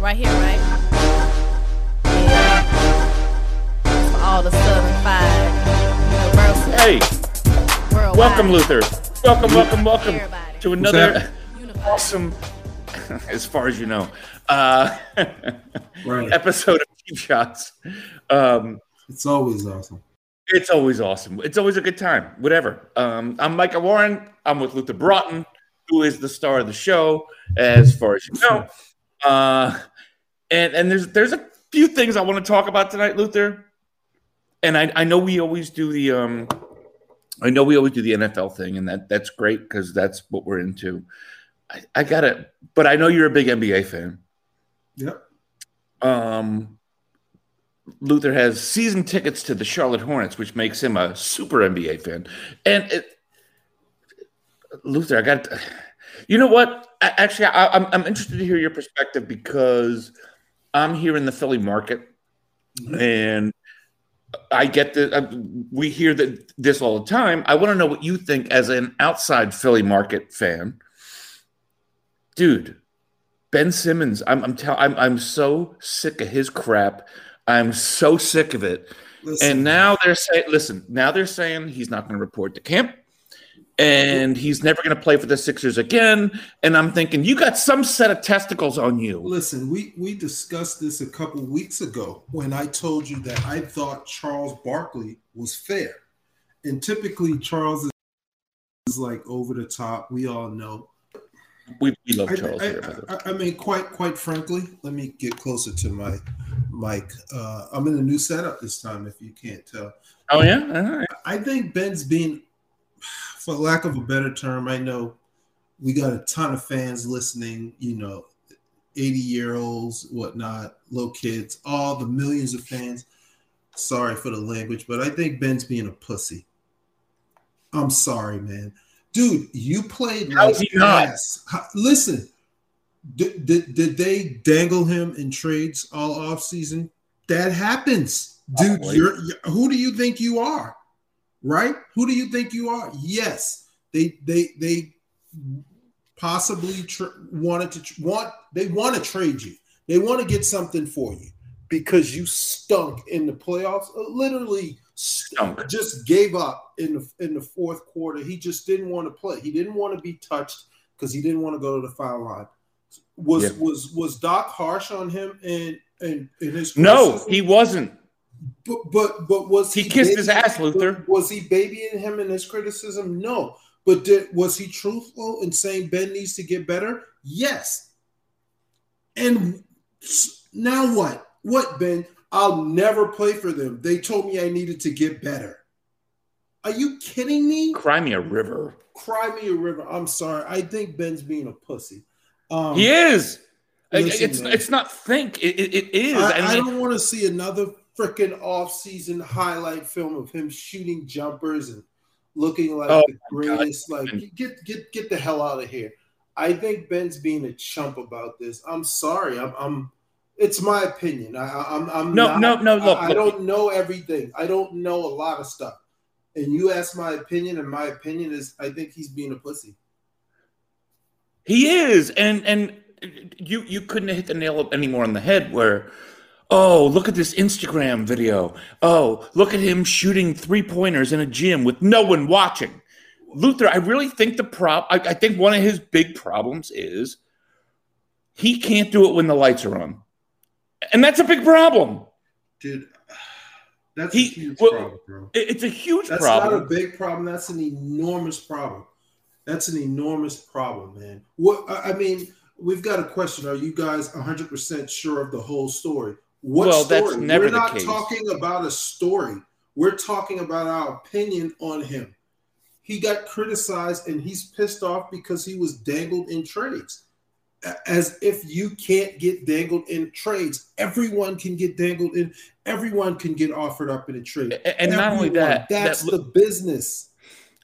Right here, right? Yeah. For all the Southern Five. Universal. Hey, Worldwide. welcome, Luther. Welcome, welcome, welcome Everybody. to another awesome, as far as you know, uh, Right. episode of Cheap Shots. Um, It's always awesome. it's always awesome. It's always a good time. Whatever. Um, I'm Micah Warren. I'm with Luther Broughton, who is the star of the show, as far as you know. Uh, and and there's there's a few things I want to talk about tonight, Luther. And I, I know we always do the um, I know we always do the NFL thing, and that that's great because that's what we're into. I, I got it, but I know you're a big NBA fan. Yep. Um, Luther has season tickets to the Charlotte Hornets, which makes him a super NBA fan. And it, Luther, I got, you know what? I, actually, I, I'm I'm interested to hear your perspective because I'm here in the Philly market, and I get the uh, we hear that this all the time. I want to know what you think as an outside Philly market fan, dude. Ben Simmons, I'm I'm, tell, I'm I'm so sick of his crap. I'm so sick of it. Listen, And now they're saying, listen, now they're saying he's not going to report to camp and he's never going to play for the Sixers again. And I'm thinking, you got some set of testicles on you. listen, we we discussed this a couple weeks ago when I told you that I thought Charles Barkley was fair, and typically Charles is, like over the top. We all know. We, we love I, Charles I- here. the way. I- I mean, quite quite frankly, let me get closer to my mic. Uh, I'm in a new setup this time, if you can't tell. Oh, yeah? All right. I think Ben's being, for lack of a better term, I know we got a ton of fans listening, you know, 80 year olds, whatnot, little kids, all the millions of fans. Sorry for the language, but I think Ben's being a pussy. I'm sorry, man. Dude, you played How's like he not? ass. Listen, did, did, did they dangle him in trades all off season? That happens. Dude, you're, you're who do you think you are? Right? Who do you think you are? Yes, they they they possibly tr- wanted to tr- want they want to trade you. They want to get something for you because you stunk in the playoffs. Uh, Literally Stunk. Just gave up in the in the fourth quarter. He just didn't want to play. He didn't want to be touched because he didn't want to go to the foul line. Was Yeah. was was Doc harsh on him and and in his No, he wasn't. But but but was He kissed his ass, Luther. Was he babying him in his criticism? No. But did, was he truthful in saying Ben needs to get better? Yes. And now what? What Ben? I'll never play for them. They told me I needed to get better. Are you kidding me? Cry me a river. Cry me a river. I'm sorry. I think Ben's being a pussy. Um, He is. Listen, it's man. it's not think. It, it, it is. I, And I don't want to see another freaking off-season highlight film of him shooting jumpers and looking like Oh the my God. greatest. Like, get get get the hell out of here. I think Ben's being a chump about this. I'm sorry. I'm. I'm it's my opinion. I, I- I'm. I'm No, not- no, no, look, I, I don't know everything. I don't know a lot of stuff. And you ask my opinion, and my opinion is, I think he's being a pussy. He is, and and you you couldn't hit the nail any more on the head. Where, oh, look at this Instagram video. Oh, look at him shooting three pointers in a gym with no one watching. Luther, I really think the prop. I, I think one of his big problems is he can't do it when the lights are on, and that's a big problem. dude. That's He- a huge well, problem, bro. It's a huge That's problem. not a big problem. That's an enormous problem. That's an enormous problem, man. What I I mean, we've got a question. Are you guys 100% sure of the whole story? What Well, story? that's never We're not case. talking about a story. We're talking about our opinion on him. He got criticized and he's pissed off because he was dangled in trades. As if you can't get dangled in trades. Everyone can get dangled in, everyone can get offered up in a trade. And not only Everyone. that, that's that- the business.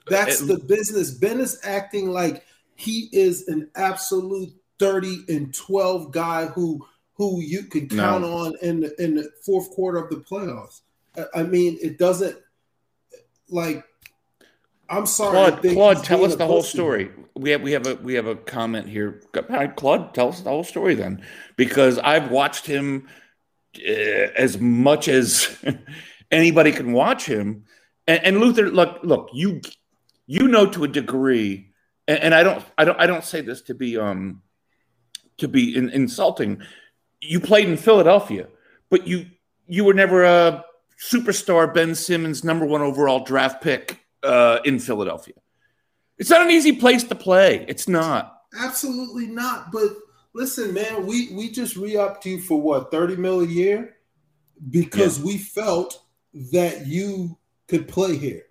That's It- the business. Ben is acting like he is an absolute 30 and 12 guy who who you can No. count on in the, in the fourth quarter of the playoffs. I, I mean, it doesn't like I'm sorry. Claude, Claude, tell us the whole story. We have we have a we have a comment here. Claude, tell us the whole story then, because I've watched him uh, as much as anybody can watch him. And, and Luther, look, look, you you know to a degree, and, and I don't I don't I don't say this to be um to be in, insulting. You played in Philadelphia, but you you were never a superstar Ben Simmons number one overall draft pick uh, in Philadelphia. It's not an easy place to play. It's not. Absolutely not. But listen, man, we we just re-upped you for what 30 mil a year because we felt that you could play here.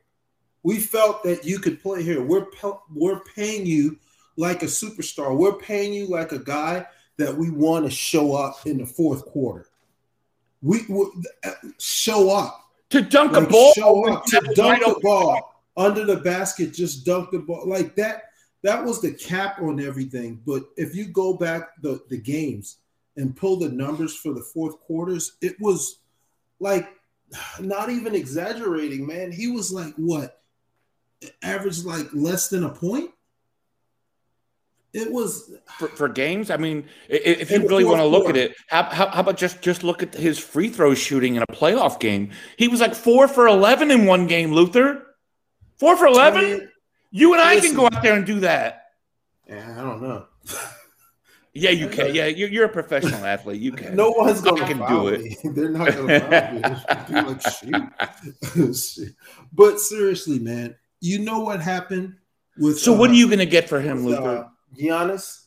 We felt that you could play here. We're we're paying you like a superstar. We're paying you like a guy that we want to show up in the fourth quarter. We, we uh, show up. To dunk a ball, show up to dunk the ball under the basket, just dunk the ball like that. That was the cap on everything. But if you go back the the games and pull the numbers for the fourth quarters, it was like not even exaggerating, man. He was like what average like less than a point. It was for, for games. I mean, if you really want to look at it, how, how, how about just just look at his free throw shooting in a playoff game? He was like four for eleven in one game. Luther, four for I eleven. mean, you and I can go out there and do that. yeah, I don't know. Yeah, you can. Yeah, you're, you're a professional athlete. You can. No one's gonna can do it. me. They're not gonna foul me. Like, shoot. But seriously, man, you know what happened with So what uh, are you going to get for him, Luther? Giannis?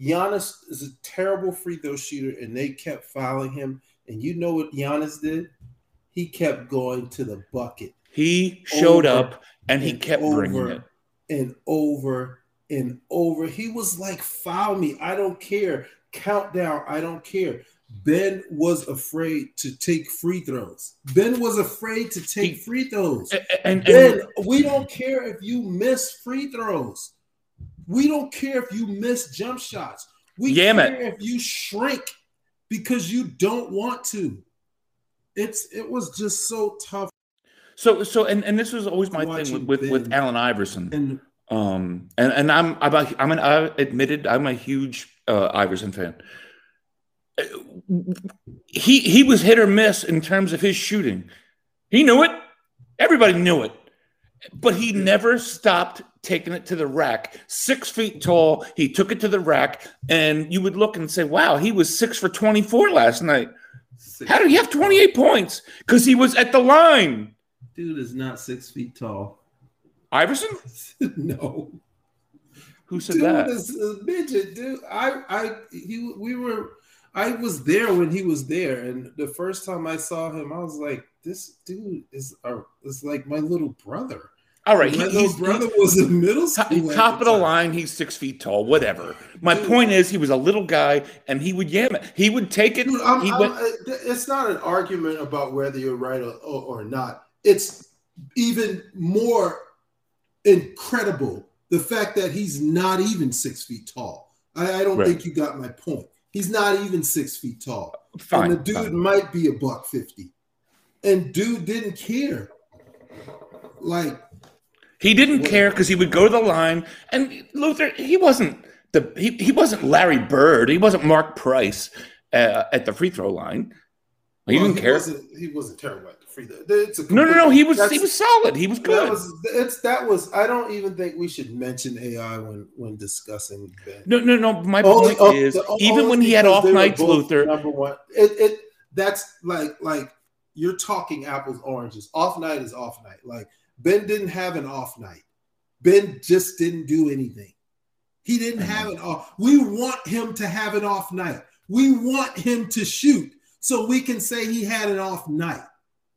Giannis is a terrible free throw shooter, and they kept fouling him. And you know what Giannis did? He kept going to the bucket He showed up and he and kept bringing it. and over and over. He was like, foul me. I don't care. Countdown. I don't care. Ben was afraid to take free throws. Ben was afraid to take He- free throws. A- a- And, Ben, and we don't care if you miss free throws. We don't care if you miss jump shots. We Yam it. care if you shrink because you don't want to. It's it was just so tough. so so and, and this was always my thing with, with, with Allen Iverson. And Um, and and I'm I'm a, I'm an I admitted I'm a huge uh, Iverson fan. He he was hit or miss in terms of his shooting. He knew it. Everybody knew it. But he never stopped taking it to the rack. Six feet tall, he took it to the rack, and you would look and say, "Wow, he was six for twenty-four last night. How did he have twenty-eight points? Because he was at the line." dude is not six feet tall. Iverson, no. who said that? dude that? is a midget, dude. I, I, he, we were, I was there when he was there, and the first time I saw him, I was like, "This dude is, our, is like my little brother." All right, my little he's, brother was in middle school. top of the line, he's six feet tall, whatever. My Dude. point is, he was a little guy, and he would yam it. He would take it. Dude, I'm, I'm- went, uh, it's not an argument about whether you're right or, or, or not. It's even more incredible the fact that he's not even six feet tall. I, I don't Right. think you got my point. He's not even six feet tall. fine. and the dude fine. might be a buck fifty. And dude didn't care. Like He didn't care because he would go to the line, and Luther, he wasn't the he, he wasn't Larry Bird. He wasn't Mark Price uh, at the free throw line. He Well, didn't care. Wasn't, he wasn't terrible at the free throw. It's No, no, no. He was he was solid. He was That good. was it's that was. I don't even think we should mention AI when when discussing Ben. no, no, no. My point is, the- even when he had off nights, Luther. Number one, it it that's like like you're talking apples oranges. Off night is off night. Like Ben didn't have an off night. Ben just didn't do anything. He didn't have an off. We want him to have an off night. We want him to shoot so we can say he had an off night.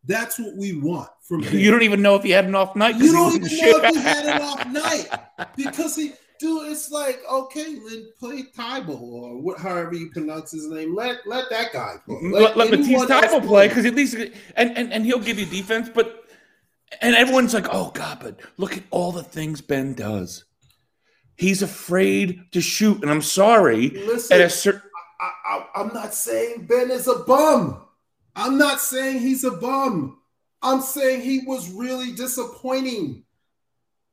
That's what we want from Ben. You don't even know if he had an off night. You don't even know if he had an off night because he, dude, it's like okay, then play Tybo or what, however you pronounce his name. Let let that guy play. Mm-hmm. let, let Matisse anyone else Thybulle play because at least and, and and he'll give you defense, but and everyone's like, oh god, but look at all the things Ben does. He's afraid to shoot, and I'm sorry. Listen, At a certain, I, I, I'm not saying Ben is a bum. I'm not saying he's a bum. I'm saying he was really disappointing.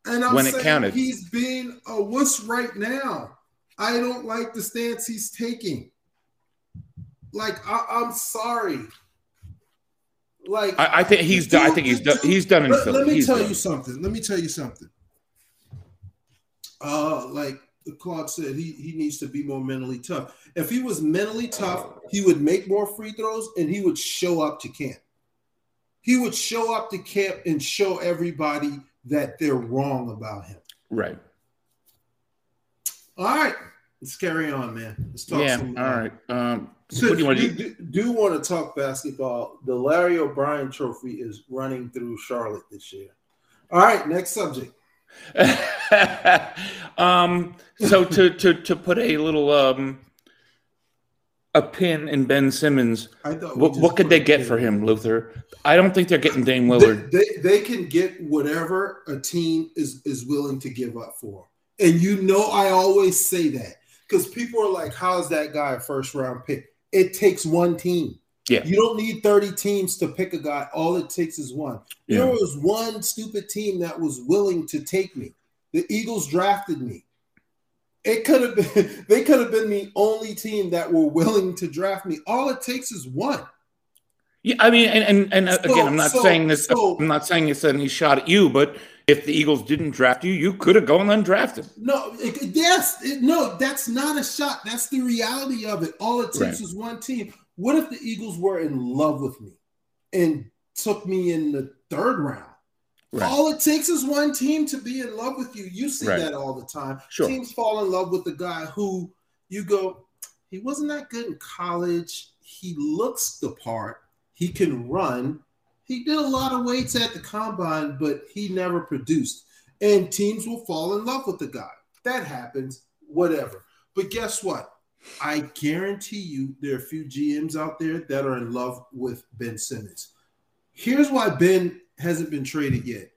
And I'm When it saying counted. he's being a wuss right now. I don't like the stance he's taking. Like, I, I'm sorry. Like, I, I think he's done. I think he's done. He's done in Let, Philly. let me He's tell done. you something. Let me tell you something. uh like Claude said, he he needs to be more mentally tough. If he was mentally tough, he would make more free throws and he would show up to camp. He would show up to camp and show everybody that they're wrong about him. Right. All right, let's carry on, man. Let's talk. Yeah. some, All uh, right. Um, What do you want to do? do, do want to talk basketball, the Larry O'Brien Trophy is running through Charlotte this year. All right, next subject. um, so to to to put a little um a pin in Ben Simmons, I what, what could they get for him. Luther? I don't think they're getting Dame They, Lillard. they, they can get whatever a team is is willing to give up for. And you know I always say that because people are like, how's that guy a first round pick? It takes one team. Yeah. You don't need 30 teams to pick a guy. All it takes is one. Yeah. There was one stupid team that was willing to take me. The Eagles drafted me. It could have been they could have been the only team that were willing to draft me. All it takes is one. Yeah, I mean, and and, and uh, So- again, I'm not so- saying this. so- I'm not saying it's any shot at you, but if the Eagles didn't draft you, you could have gone undrafted. No, it, yes, it- no, that's not a shot. That's the reality of it. All it takes Right. is one team. What if the Eagles were in love with me and took me in the third round? Right. All it takes is one team to be in love with you. You see Right. that all the time. Sure. Teams fall in love with the guy who you go, he wasn't that good in college. He looks the part. He can run. He did a lot of weights at the combine, but he never produced. And teams will fall in love with the guy. That happens, whatever. But guess what? I guarantee you there are a few GMs out there that are in love with Ben Simmons. Here's why Ben hasn't been traded yet.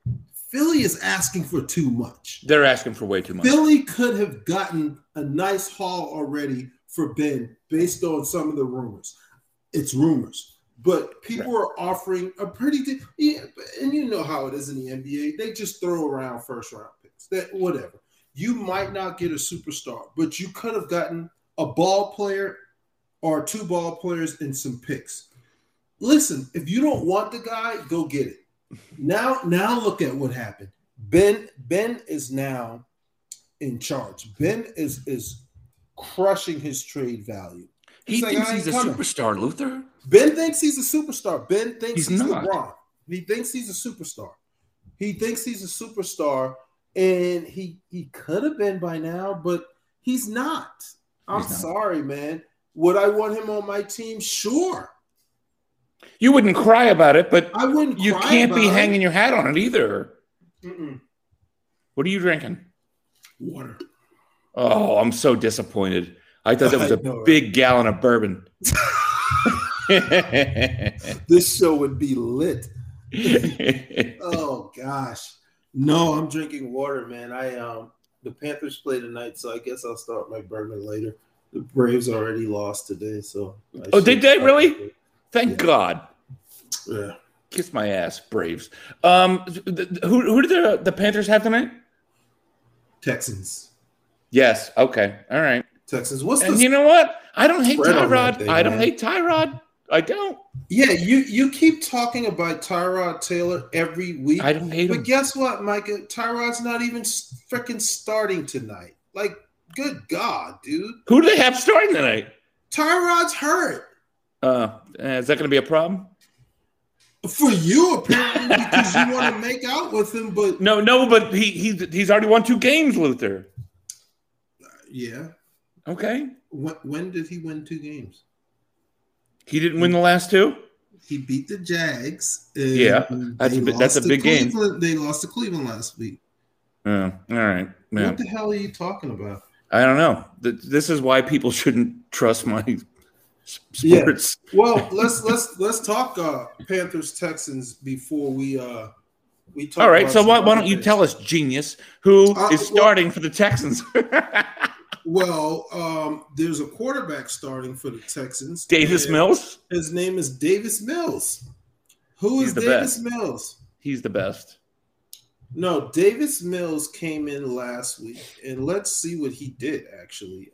Philly is asking for too much. They're asking for way too much. Philly could have gotten a nice haul already for Ben based on some of the rumors. It's rumors, but people are offering a pretty. Yeah, and you know how it is in the NBA. They just throw around first round picks. That whatever. You might not get a superstar, but you could have gotten a ball player or two ball players and some picks. Listen, if you don't want the guy, go get it. Now, now look at what happened. Ben Ben is now in charge. Ben is is crushing his trade value. He He's thinks I he's a coming. superstar, Luther. Ben thinks he's a superstar. Ben thinks He's he's, not. LeBron. He thinks he's a superstar. He thinks he's a superstar, and he he could have been by now, but he's not. I'm He's not. sorry, man. Would I want him on my team? Sure. You wouldn't cry about it, but I wouldn't. you can't be it. hanging your hat on it either. Mm-mm. What are you drinking? water. Oh, I'm so disappointed. I thought that was a know, right? big gallon of bourbon. This show would be lit. Oh gosh. No, I'm drinking water, man. I um the Panthers play tonight, so I guess I'll start my bourbon later. The Braves already lost today, so I Oh, did they really? it. Thank Yeah. God. Yeah. Kiss my ass, Braves. Um, th- th- who who did the the Panthers have tonight? Texans. Yes. Okay. All right. Texans. What's And the you know what? I don't hate spread on that Tyrod. thing, I don't man? hate Tyrod. I don't. Yeah, you you keep talking about Tyrod Taylor every week. I don't hate but him. guess what, Micah? Tyrod's not even freaking starting tonight. Like, good God, dude. Who do they have starting tonight? Tyrod's hurt. Uh, is that going to be a problem? For you, apparently, because you want to make out with him, but No, no, but he he's he's already won two games, Luther. yeah. Okay, When, when did he win two games? he didn't win the last two. He beat the Jags. Yeah, that's a bit- that's a big game. They lost to Cleveland last week. Oh, all right. Yeah. What the hell are you talking about? I don't know. This is why people shouldn't trust my s- Yeah. sports. Well, let's let's let's talk uh Panthers Texans before we uh we talk All right. about So why, why don't you tell us, genius, who is Uh, well- starting for the Texans? Well, um, there's a quarterback starting for the Texans. Davis Mills. His name is Davis Mills. Who is Davis best. Mills? He's the best. No, Davis Mills came in last week, and let's see what he did actually.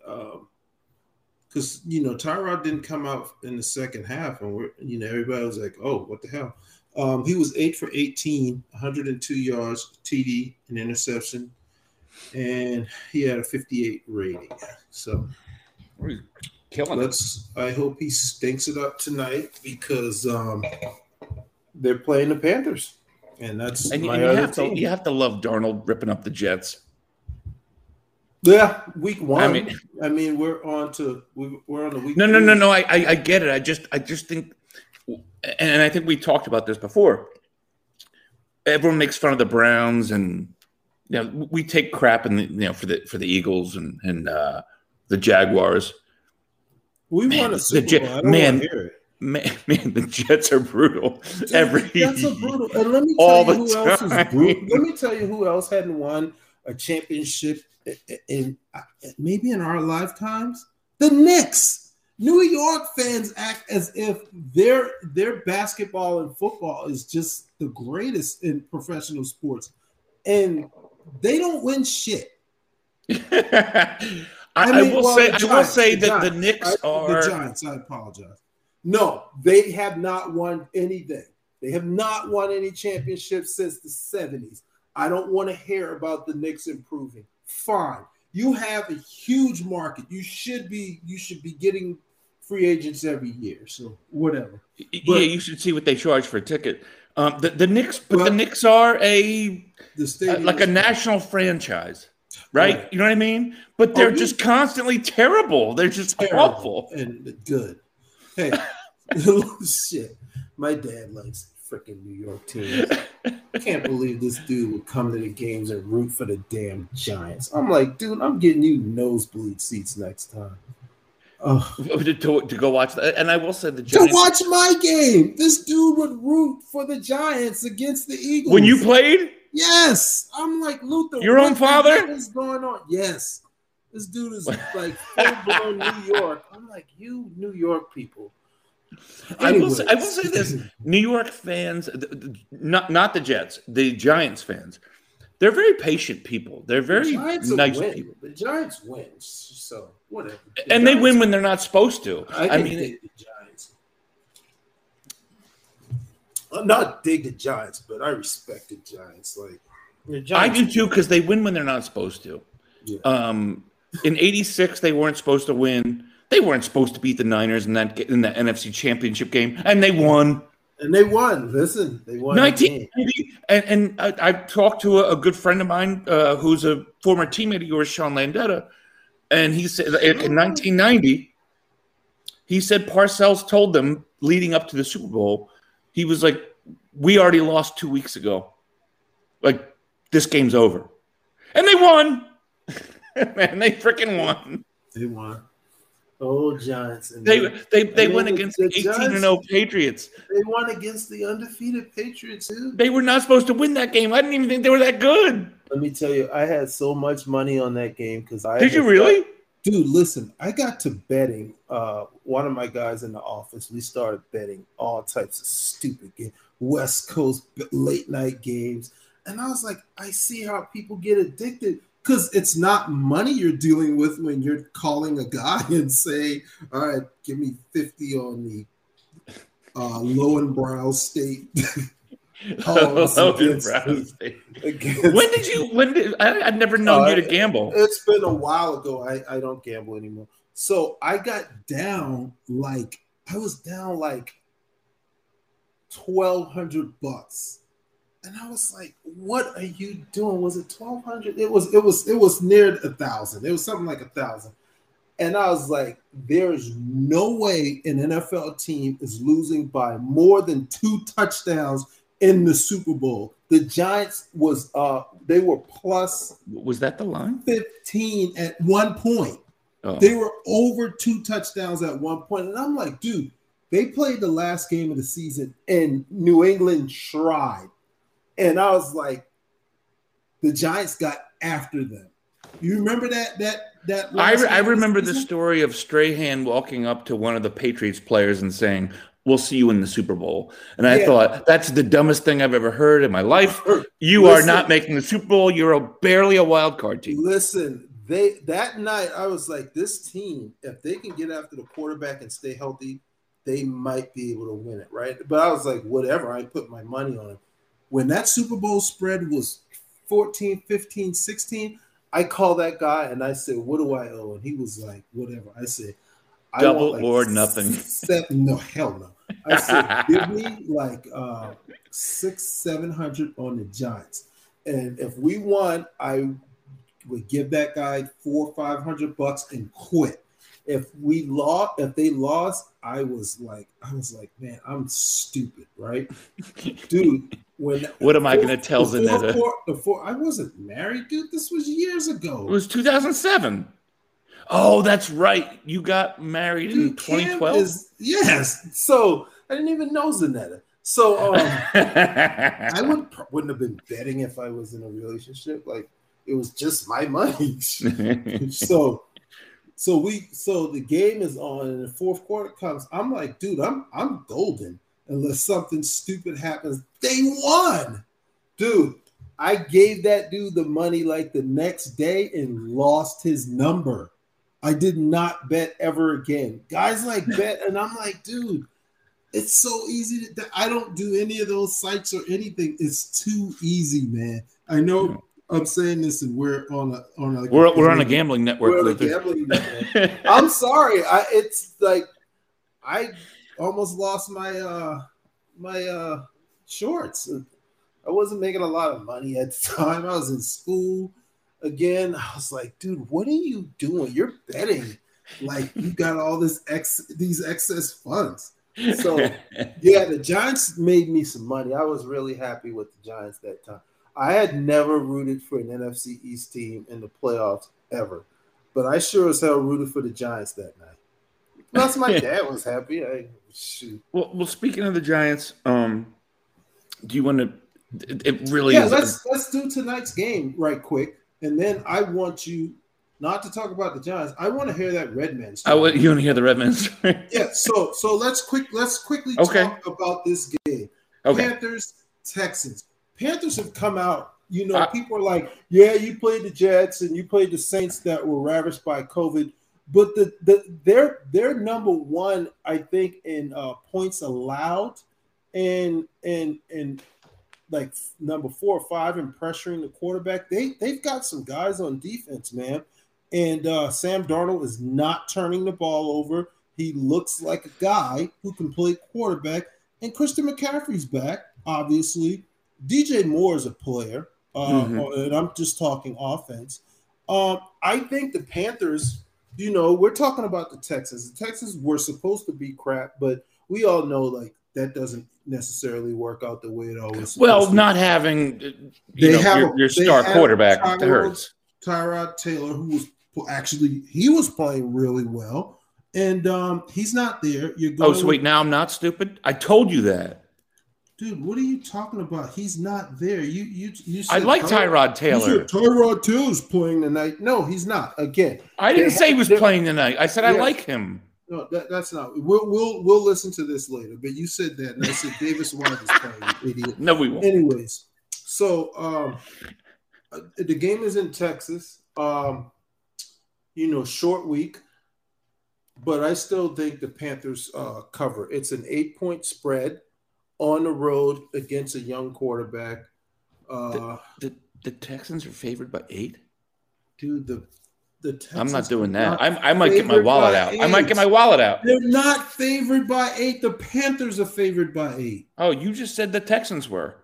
Because you know Tyrod didn't come out in the second half, and we're you know everybody was like, "Oh, what the hell?" Um, he was eight for 18, 102 yards, TD, an interception, and he had a 58 rating. So Killing let's. I hope he stinks it up tonight because um, they're playing the Panthers, and that's And you, my and you other have to you have to love Darnold ripping up the Jets. Yeah, week one. I I mean- mean, we're on to we- we're on the week. No, no, no, no. I, I, I get it. I just, I just think, and I think we talked about this before. Everyone makes fun of the Browns, and you know, we take crap in the, you know, for the for the Eagles and and uh, the Jaguars. We Man, won a the Super Bowl. Man, want to hear it. Man, man, the Jets are brutal. Every That's a brutal. And let me all tell you who else is brutal. Let me tell you who else hadn't won a championship in, in maybe in our lifetimes. The Knicks. New York fans act as if their their basketball and football is just the greatest in professional sports, and they don't win shit. I, I, mean, will well, say, the I will say the that the Giants. Knicks I- are. the Giants. I apologize. No, they have not won anything. They have not won any championships since the 70s. I don't want to hear about the Knicks improving. Fine. You have a huge market. You should be you should be getting free agents every year. So whatever. yeah, you should see what they charge for a ticket. Um, the, the Knicks, but the Well- Knicks are a The uh, like a national franchise, right? Right. You know what I mean? But they're Oh, just constantly terrible. They're just terrible awful. and good. Hey, shit. My dad likes freaking New York teams. I can't believe this dude would come to the games and root for the damn Giants. I'm like, dude, I'm getting you nosebleed seats next time. Oh. to, to, to go watch that. And I will say the Giants. To watch my game, this dude would root for the Giants against the Eagles. when you played, yes, I'm like Luther. Your own father? hell is going on? Yes, this dude is like full blown New York. I'm like, you New York people. I will say, I will say this: New York fans, not not the Jets, the Giants fans, they're very patient people. They're very The Giants nice win. people, The Giants win, so whatever. The and they Giants- win when they're not supposed to. I, I, mean, dig the Giants. I'm not dig the Giants, but I respect the Giants. Like the I do too because they win when they're not supposed to. Yeah. Um, in '86, they weren't supposed to win. They weren't supposed to beat the Niners in that in the NFC Championship game, and they won. And they won. Listen, they won. the 1990, and, and I, I talked to a, a good friend of mine uh, who's a former teammate of yours, Sean Landeta, and he said in 1990, he said Parcells told them leading up to the Super Bowl, he was like, "We already lost two weeks ago, like this game's over," and they won. Man, they freaking won. They won. Oh, Johnson. They they, they they went against the 18 and Giants- 0 Patriots. they won against the undefeated Patriots. Too. They were not supposed to win that game. I didn't even think they were that good. Let me tell you, I had so much money on that game because I Did you really? dude listen i got to betting uh one of my guys in the office we started betting all types of stupid games west coast late night games and i was like i see how people get addicted because it's not money you're dealing with when you're calling a guy and say all right give me 50 on the uh, Lowenbrow State. Lowen Brown State. against- when did you? When did I? I've never known Uh, you to gamble. It's been a while ago. I, I don't gamble anymore. So I got down like I was down like twelve hundred bucks. And I was like, what are you doing? Was it twelve hundred? It was it was it was near a thousand. It was something like a thousand. And I was like, there's no way an NFL team is losing by more than two touchdowns in the Super Bowl. The Giants was uh they were plus Was that the line? 15 at one point. Oh. They were over two touchdowns at one. And I'm like, dude, they played the last game of the season and New England tried. And I was like, the Giants got after them. You remember that that that I, last I remember the story of Strahan walking up to one of the Patriots players and saying, "We'll see you in the Super Bowl." And I Yeah. thought that's the dumbest thing I've ever heard in my life. You Listen. are not making the Super Bowl. You're a, barely a wild card team. Listen, they that night I was like, this team, if they can get after the quarterback and stay healthy, they might be able to win it, right? But I was like, whatever, I put my money on it. When that Super Bowl spread was 14, 15, 16, I called that guy and I said, What do I owe? And he was like, Whatever. I said, I Double want or nothing. Seven, no, hell no. I said, give me like uh six, seven hundred on the Giants. And if we won, I would give that guy four five hundred bucks and quit. If we lost, if they lost, I was like, I was like, man, I'm stupid, right? Dude, when What am I going to tell fourth Zanetta? the four, I wasn't married, dude. This was years ago. It was 2007. Oh, that's right. You got married in Dude, Cam 2012. is- yes. So I didn't even know Zanetta. So um, I would wouldn't have been betting if I was in a relationship. Like it was just my money. so so we so the game is on and the fourth quarter comes. I'm like, dude, I'm I'm golden unless something stupid happens. They won. Dude, I gave that dude the money like the next day and lost his number. I did not bet ever again. Guys like bet, and I'm like, dude, it's so easy to. I don't do any of those sites or anything. It's too easy, man. I know I'm saying this, and we're on a on a we're, we're on a gambling network. we're on a gambling network. I'm sorry. I it's like I almost lost my uh my uh shorts. I wasn't making a lot of money at the time. I was in school again. I was like, dude, what are you doing? You're betting like you got all this ex these excess funds. So yeah, the Giants made me some money. I was really happy with the Giants that time. I had never rooted for an NFC East team in the playoffs ever, but I sure as hell rooted for the Giants that night. Plus, my dad was happy. I shoot. well, well, speaking of the Giants, um, do you want to? It, really Yeah, is. let's let's do tonight's game right quick, and then I want you not to talk about the Giants. I want to hear that Redman story. I story. would, you want to hear the Redmans? yeah, so so let's quick let's quickly Okay. talk about this game. okay. Panthers, Texans. Panthers have come out. You know, I- people are like, "Yeah, you played the Jets and you played the Saints that were ravished by COVID." But the the they're they're number one, I think, in uh, points allowed, and and and like number four or five in pressuring the quarterback. They they've got some guys on defense, man. And uh, Sam Darnold is not turning the ball over. He looks like a guy who can play quarterback. And Christian McCaffrey's back, obviously. DJ Moore is a player, uh, Mhm. and I'm just talking offense. Um, I think the Panthers, you know, we're talking about the Texans. The Texans were supposed to be crap, but we all know like that doesn't necessarily work out the way it always. Well, to. not having uh, They you know, have your, your star quarterback Tyrod- hurts. Tyrod Taylor, who was actually he was playing really well, and um, he's not there. You're going. Oh, so wait, now I'm not stupid. I told you that. Dude, what are you talking about? He's not there. You you you. Said I like Ty- Tyrod Taylor. Tyrod Taylor's playing tonight. No, he's not. Again, I didn't say he was playing tonight. I said I like him. no, that, that's not. We'll we'll we'll listen to this later. But you said that, and I said Davis White is playing. you Idiot. No, we won't. Anyways, so um, uh, the game is in Texas. Um, you know, short week. but I still think the Panthers uh, cover. It's an eight point spread on the road against a young quarterback. Uh, The the Texans are favored by eight. dude, the the I'm not Texans doing that. not I'm, I might get my wallet out. I might get my wallet out. They're not favored by eight. The Panthers are favored by eight. Oh, you just said the Texans were.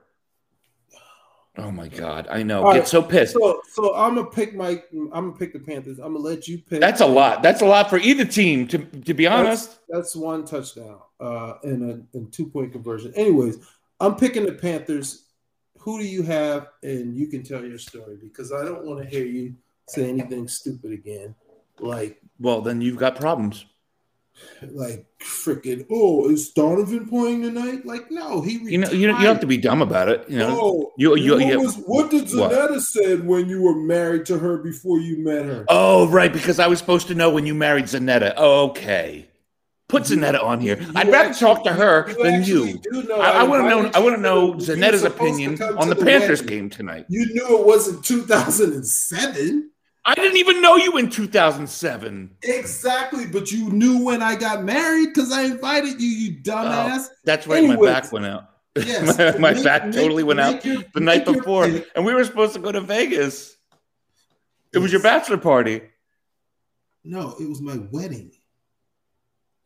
Oh my God! I know. All Get right, so pissed. So, so I'm gonna pick my. I'm gonna pick the Panthers. I'm gonna let you pick. That's a lot. That's a lot for either team. To to be honest. That's, that's one touchdown uh, and a and two point conversion. Anyways, I'm picking the Panthers. Who do you have? And you can tell your story because I don't want to hear you say anything stupid again. Like, Well, then you've got problems. Like freaking. Oh, is Donovan playing tonight? Like, no, he. You know, you, don't- you have to be dumb about it. You know, Oh, you- you- what, you- was, what did what? Zanetta said when you were married to her before you met her? Oh, right, because I was supposed to know when you married Zanetta. Okay. Put Zanetta on here. I'd rather actually- talk to her than you. I, want to know. I want to know Zanetta's opinion on to the Panthers wedding. game tonight. You knew it wasn't 2007. I didn't even know you in 2007. Exactly, but you knew when I got married because I invited you, you dumbass. That's right. My back went out. yes, my my make- back make- totally went make out your- the night make your before, and we were supposed to go to Vegas. It was your bachelor party. No, it was my wedding.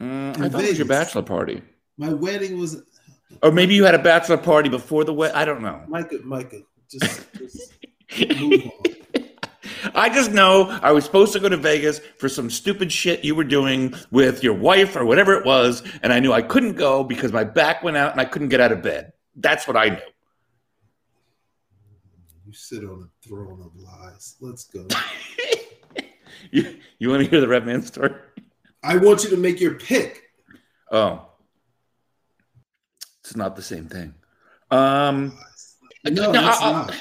Mm, I thought it was your bachelor party, My wedding was or maybe you had a bachelor party before the wedding. I don't know. Micah. Micah, just, just move on. I just know I was supposed to go to Vegas for some stupid shit you were doing with your wife or whatever it was, and I knew I couldn't go because my back went out and I couldn't get out of bed. That's what I knew. You sit on a throne of lies. Let's go. You, you want to hear the Red Man story? I want you to make your pick. Oh, it's not the same thing. Um, No, No, it's I- not.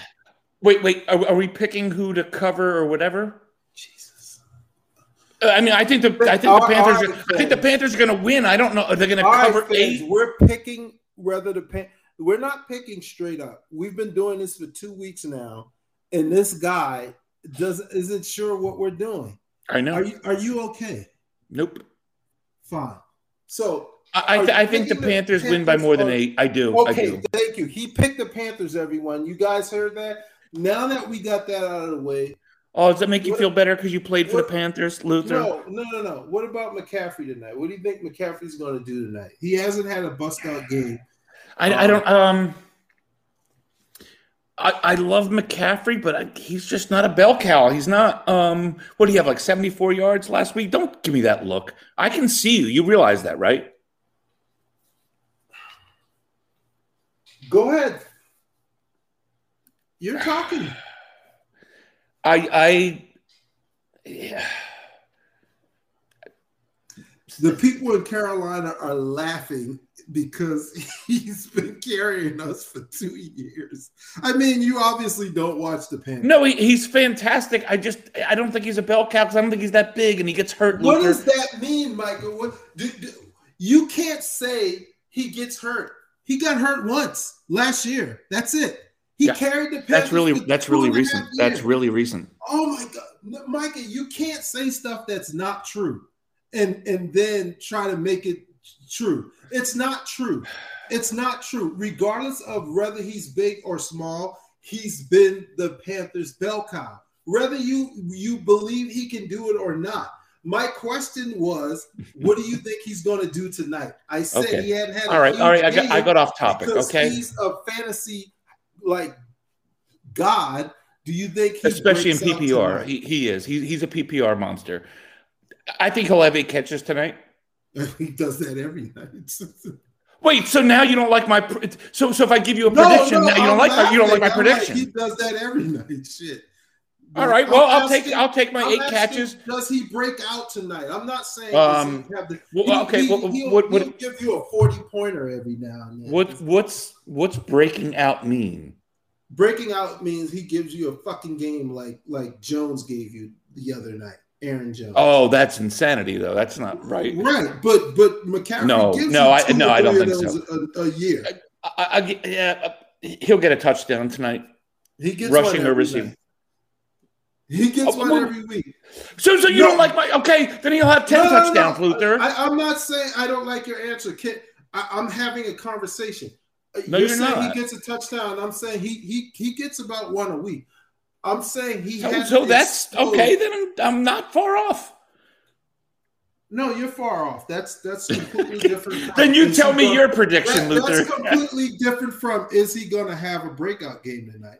Wait, wait. Are, are we picking who to cover or whatever? Jesus. Uh, I mean, I think the I think the Panthers. Are, right, I think the. Panthers are going to win. I don't know. Are they going to cover fans, eight? We're picking whether the pan. We're not picking straight up. We've been doing this for two weeks now, and this guy doesn't isn't sure what we're doing. I know. Are you are you okay? nope. Fine. So I, I, th- I think the picking the Panthers win by more than eight. I do. I okay, do. thank you. He picked the Panthers. Everyone, you guys heard that. Now that we got that out of the way, Oh, does that make you What- feel better because you played for the Panthers, Luther? no, no, no, no. What about McCaffrey tonight? What do you think McCaffrey's going to do tonight? He hasn't had a bust out game. I, I don't. Um, I, I love McCaffrey, but I, he's just not a bell cow. He's not. Um, what do you have like seventy four yards last week? Don't give me that look. I can see you. You realize that, right? Go ahead. You're talking. I. I. Yeah. The people in Carolina are laughing because he's been carrying us for two years. I mean, you obviously don't watch the Panthers. No, he, he's fantastic. I just. I don't think he's a bell cow because I don't think he's that big, and he gets hurt. What does that mean, Michael? What do, do- you can't say he gets hurt. He got hurt once last year. That's it. He Yeah, carried the Panthers. That's really. That's really recent. That's really recent. Oh my God, Micah, you can't say stuff that's not true, and and then try to make it true. It's not true. It's not true. Regardless of whether he's big or small, he's been the Panthers' bell cow. Whether you you believe he can do it or not. My question was, what do you think he's going to do tonight? I said Okay. he hadn't had. a All right. All right. I got. I got off topic. Okay. he's a fantasy like god. Do you think, he especially in PPR. He, he is. He, he's a PPR monster. I think he'll have eight catches tonight. He does that every night. Wait, so now you don't like my so so if I give you a No, prediction, no, now you don't I'm like my, you don't like my. I'm like, prediction. he does that every night. Shit. All right, I'm well I'll take asking- I'll take my I'm eight catches. Does he break out tonight? I'm not saying. Um, have the, well, he- okay, he, well, he'll, what- what- he'll give you a 40 pointer every now and then. What what's what's breaking out mean? breaking out means he gives you a fucking game like like Jones gave you the other night, Aaron Jones. Oh, that's insanity though. That's not right. Right, but but McCaffrey No, gives no, I- no, I don't think those A, a year. I, I, I yeah, he'll get a touchdown tonight. He gets rushing or receiving. night. He gets Oh, one well- every week. So, so you No. don't like my? Okay, then he'll have ten No, touchdowns, no. Luther. I, I'm not saying I don't like your answer. I, I'm having a conversation. Uh, No, you're you're saying not. he gets a touchdown. I'm saying he he he gets about one a week. I'm saying he so, has so that's explode. okay. Then I'm, I'm not far off. No, you're far off. That's that's completely different. Then you tell me your prediction, That- Luther. That's completely different from is he going to have a breakout game tonight?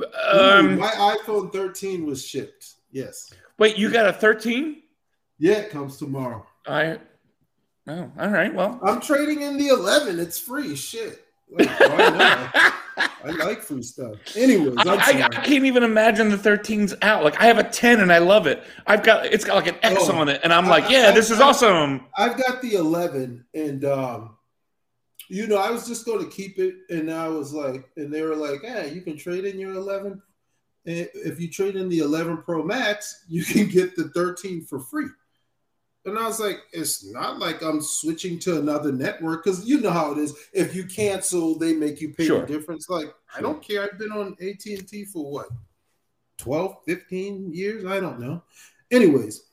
Ooh, Um, my iPhone 13 was shipped. Yes. wait, you got a thirteen? Yeah, it comes tomorrow. I. Oh, all right. Well, I'm trading in the 11. It's free. Shit. Like, why not? I like free stuff. Anyways, I'm I, I, can't even imagine the 13's out. Like I have a 10 and I love it. I've got it's got like an X Oh. on it, and I'm I- like, yeah, I- this is I- awesome. I've got the 11, and um, you know, I was just going to keep it, and I was like, and they were like, "Hey, you can trade in your 11. And if you trade in the 11 Pro Max, you can get the 13 for free." And I was like, "It's not like I'm switching to another network because you know how it is. If you cancel, they make you pay Sure. the difference. Like, I don't care. I've been on AT and T for what, 12, 15 years? I don't know. Anyways."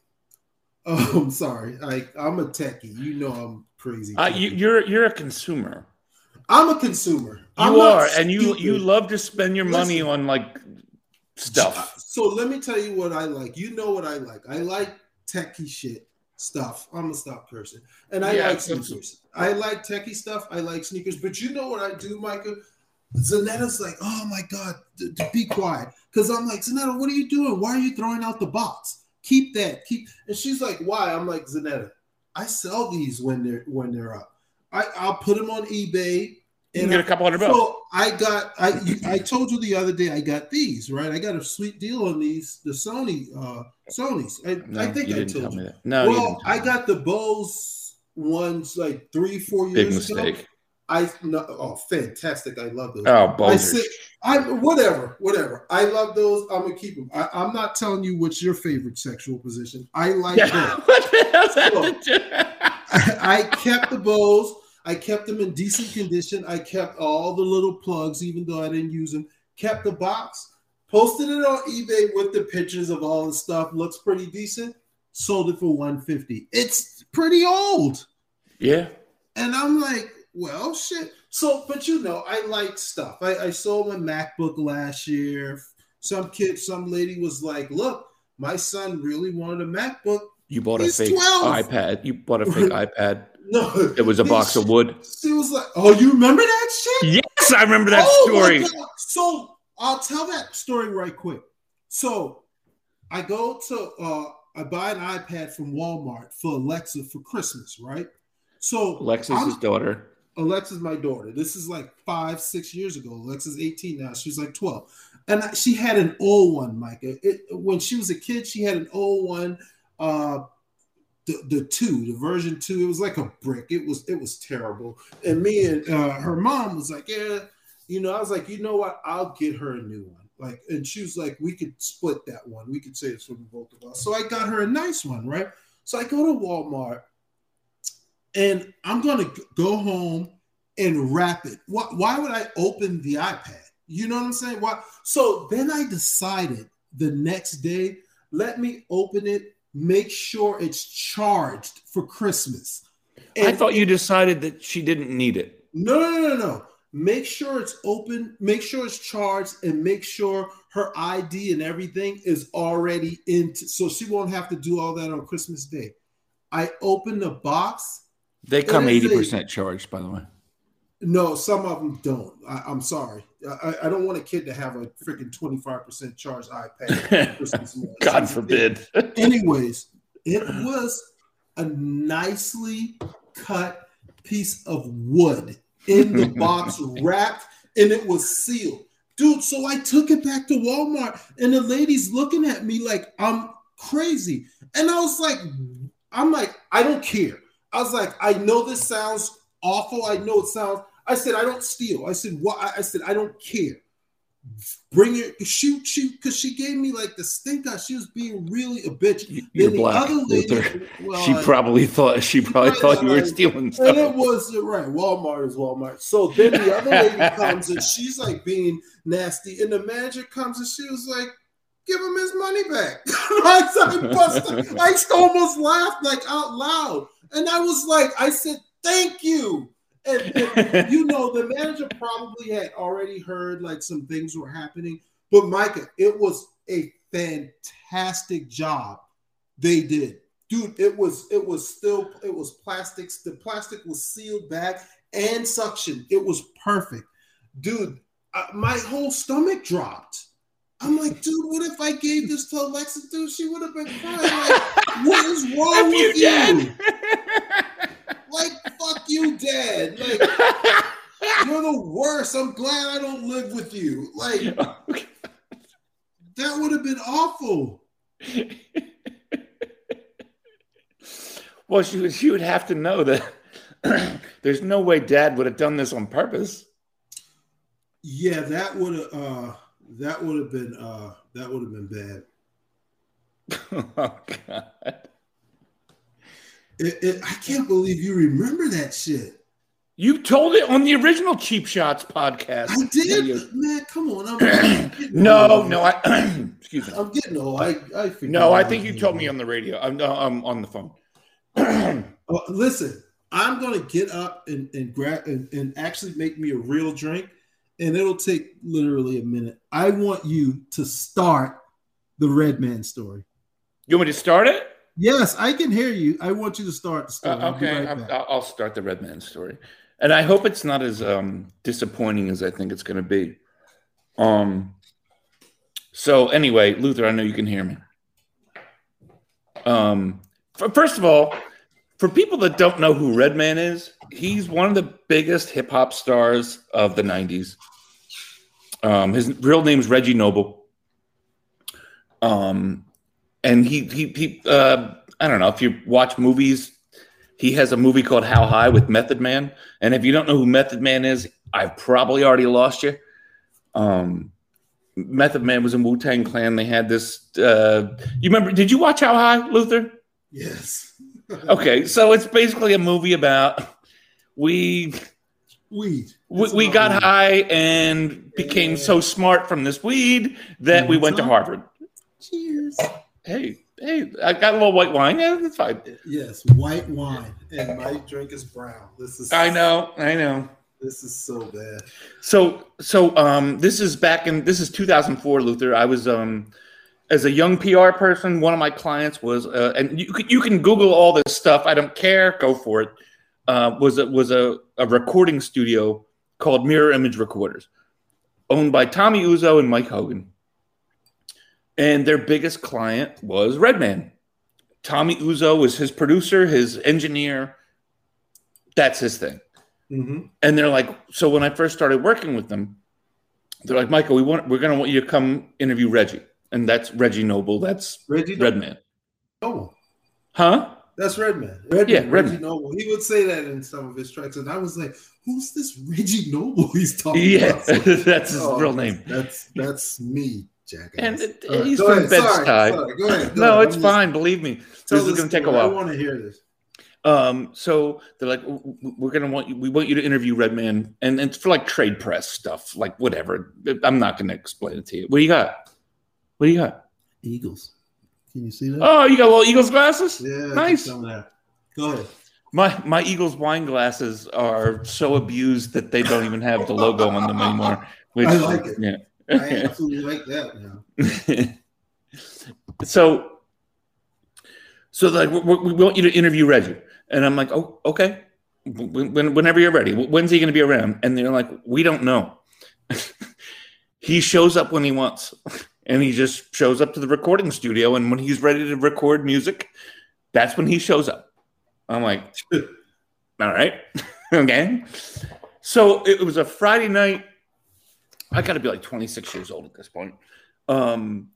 Oh, I'm um, sorry. I I'm a techie. You know I'm crazy. Uh, you, techie. you're you're a consumer. I'm a consumer. I'm You are, and you you love to spend your money on like stuff. So let me tell you what I like. You know what I like. I like techie shit stuff. I'm a stop person, and I Yeah, like sneakers. I like techie stuff. I like sneakers. But you know what I do, Micah? Zanetta's like, oh my god, d- d- be quiet, because I'm like, Zanetta, what are you doing? Why are you throwing out the box? Keep that. Keep. And she's like, why? I'm like, Zanetta, I sell these when they're when they're up. I I'll put them on eBay. You can and get a couple hundred bucks. so I got I you- I told you the other day I got these right. I got a sweet deal on these the Sony uh Sony's. I, no, I think you I didn't told tell you. me that. No, you well, didn't tell I got the Bose ones like three four big years ago. mistake. I no oh fantastic. I love those. Oh, I Bowser. said I whatever whatever. I love those. I'm gonna keep them. I, I'm not telling you what's your favorite sexual position. I like Yeah. both. What the hell's to do? I kept the Bose. I kept them in decent condition. I kept all the little plugs, even though I didn't use them. Kept the box, posted it on eBay with the pictures of all the stuff. Looks pretty decent. Sold it for 150. It's pretty old. Yeah. And I'm like, well, shit. So, but you know, I like stuff. I, I sold my MacBook last year. Some kid, some lady was like, look, my son really wanted a MacBook. You bought a fake 12. iPad. You bought a fake iPad. No, It was a box of wood. She was like, "Oh, you remember that shit?" Yes, I remember that Oh, story. So I'll tell that story right quick. So I go to uh I buy an iPad from Walmart for Alexa for Christmas, right? So Alexa's I'm- daughter. Alexa's my daughter. This is like five, six years ago. Alexa's 18 now. She's like 12. And she had an old one, Micah. It, when she was a kid, she had an old one. Uh, the, the two, the version two, it was like a brick. It was it was terrible. And me and uh, her mom was like, yeah, you know, I was like, you know what? I'll get her a new one. Like, and she was like, we could split that one. We could say it's from both of us. So I got her a nice one, right? So I go to Walmart and I'm gonna go home and wrap it. Why, why would I open the iPad? You know what I'm saying? Why? So then I decided the next day, let me open it, make sure it's charged for Christmas. I And- thought you decided that she didn't need it. no, no, no, no, no. Make sure it's open, make sure it's charged, and make sure her ID and everything is already into so she won't have to do all that on Christmas Day. I open the box. They come eighty percent charged, by the way. No, some of them don't. I, I'm sorry. I, I don't want a kid to have a freaking 25% charged iPad. on Christmas morning. God forbid. Anyways, it was a nicely cut piece of wood in the box, wrapped, and it was sealed. Dude, so I took it back to Walmart, and the lady's looking at me like I'm crazy. And I was like, I'm like, I don't care. I was like, I know this sounds awful. I know it sounds. I said, I don't steal. I said, what? I said, I don't care. Bring it, shoot, shoot, because she gave me like the stink eye. She was being really a bitch. You- Then You're the black, other lady- well, She probably thought she probably thought you were stealing and it was you're right. Walmart is Walmart. So then the other lady comes and she's like being nasty, and the manager comes and she was like, give him his money back. I, I, busted, I almost laughed like out loud. And I was like, I said, thank you. And, and you know, the manager probably had already heard like some things were happening. But Micah, it was a fantastic job they did. Dude, it was it was still it was plastics. The plastic was sealed back and suction. It was perfect. Dude, uh, my whole stomach dropped. I'm like, dude, what if I gave this to Alexa? Dude, she would have been crying. Like, what is wrong with you? you? fuck you, dad. Like, you're the worst. I'm glad I don't live with you. Like, that would have been awful. well, she would, she would have to know that there's no way dad would have done this on purpose. Yeah, that would have uh that would have been uh that would have been bad. oh god. It, it, I can't believe you remember that shit. You told it on the original Cheap Shots podcast. I did, man. Come on, I'm no, old. no. I excuse me. I'm getting old. I, I no. I think you told me on the radio. I'm, I'm on the phone. oh, listen, I'm gonna get up and and grab and, and actually make me a real drink, and it'll take literally a minute. I want you to start the Redman story. You want me to start it? Yes, I can hear you. I want you to start the story. Uh, okay, right I'll, I'll start the Redman story and I hope it's not as um, disappointing as I think it's going to be. Um. So anyway, Luther, I know you can hear me. Um. First of all, for people that don't know who Redman is, he's one of the biggest hip hop stars of the '90s. Um, his real name is Reggie Noble. Um, and he he he. Uh, I don't know if you watch movies he has a movie called How High with Method Man. And if you don't know who Method Man is, I've probably already lost you. Um, Method Man was in Wu Tang Clan. They had this. Uh, you remember? Did you watch How High, Luther? Yes. okay, so it's basically a movie about we weed. We, we got weed. high and became yeah. so smart from this weed that we went to Harvard. Cheers. Hey, hey, I got a little white wine. Yeah, that's fine. Yes, white wine, and my drink is brown. This is. I know. I know. This is so bad. So, so um, this is back in this is 2004, Luther. I was um, as a young PR person, one of my clients was, uh, and you you can Google all this stuff. I don't care. Go for it. Uh, was it was a, a recording studio called Mirror Image Recorders, owned by Tommy Uzzo and Mike Hogan and their biggest client was Redman. Tommy Uzzo was his producer, his engineer. That's his thing. Mm-hmm. And they're like, so when I first started working with them, they're like, Michael, we want we're gonna want you to come interview Reggie, and that's Reggie Noble. That's Reggie Redman. Oh, huh? That's Redman. Redman. Yeah, Redman. Reggie Noble. He would say that in some of his tracks, and I was like, "Who's this Reggie Noble he's talking yeah, about?" Yeah, that's his oh, real name. That's that's me jackass. And right, he's from Bed Stuy. Go ahead. Go no, ahead. it's fine. Believe me, this is going to take a while. I want to hear this. Um, so they're like, we're gonna want you. We want you to interview Redman, and, and it's for like trade press stuff, like whatever. I'm not gonna explain it to you. What do you got? What do you got? Eagles. Can you see that? Oh, you got little Eagles glasses. Yeah, nice. Go ahead. My my Eagles wine glasses are so abused that they don't even have the logo on them anymore. Which, I like it. Yeah. I absolutely like that now. so, so like we, we, want you to interview Reggie, and I'm like, oh, okay. When, whenever you're ready. When's he going to be around? And they're like, we don't know. he shows up when he wants, and he just shows up to the recording studio. And when he's ready to record music, that's when he shows up. I'm like, all right, okay. So it was a Friday night I got to be like 26 years old at this point. Um,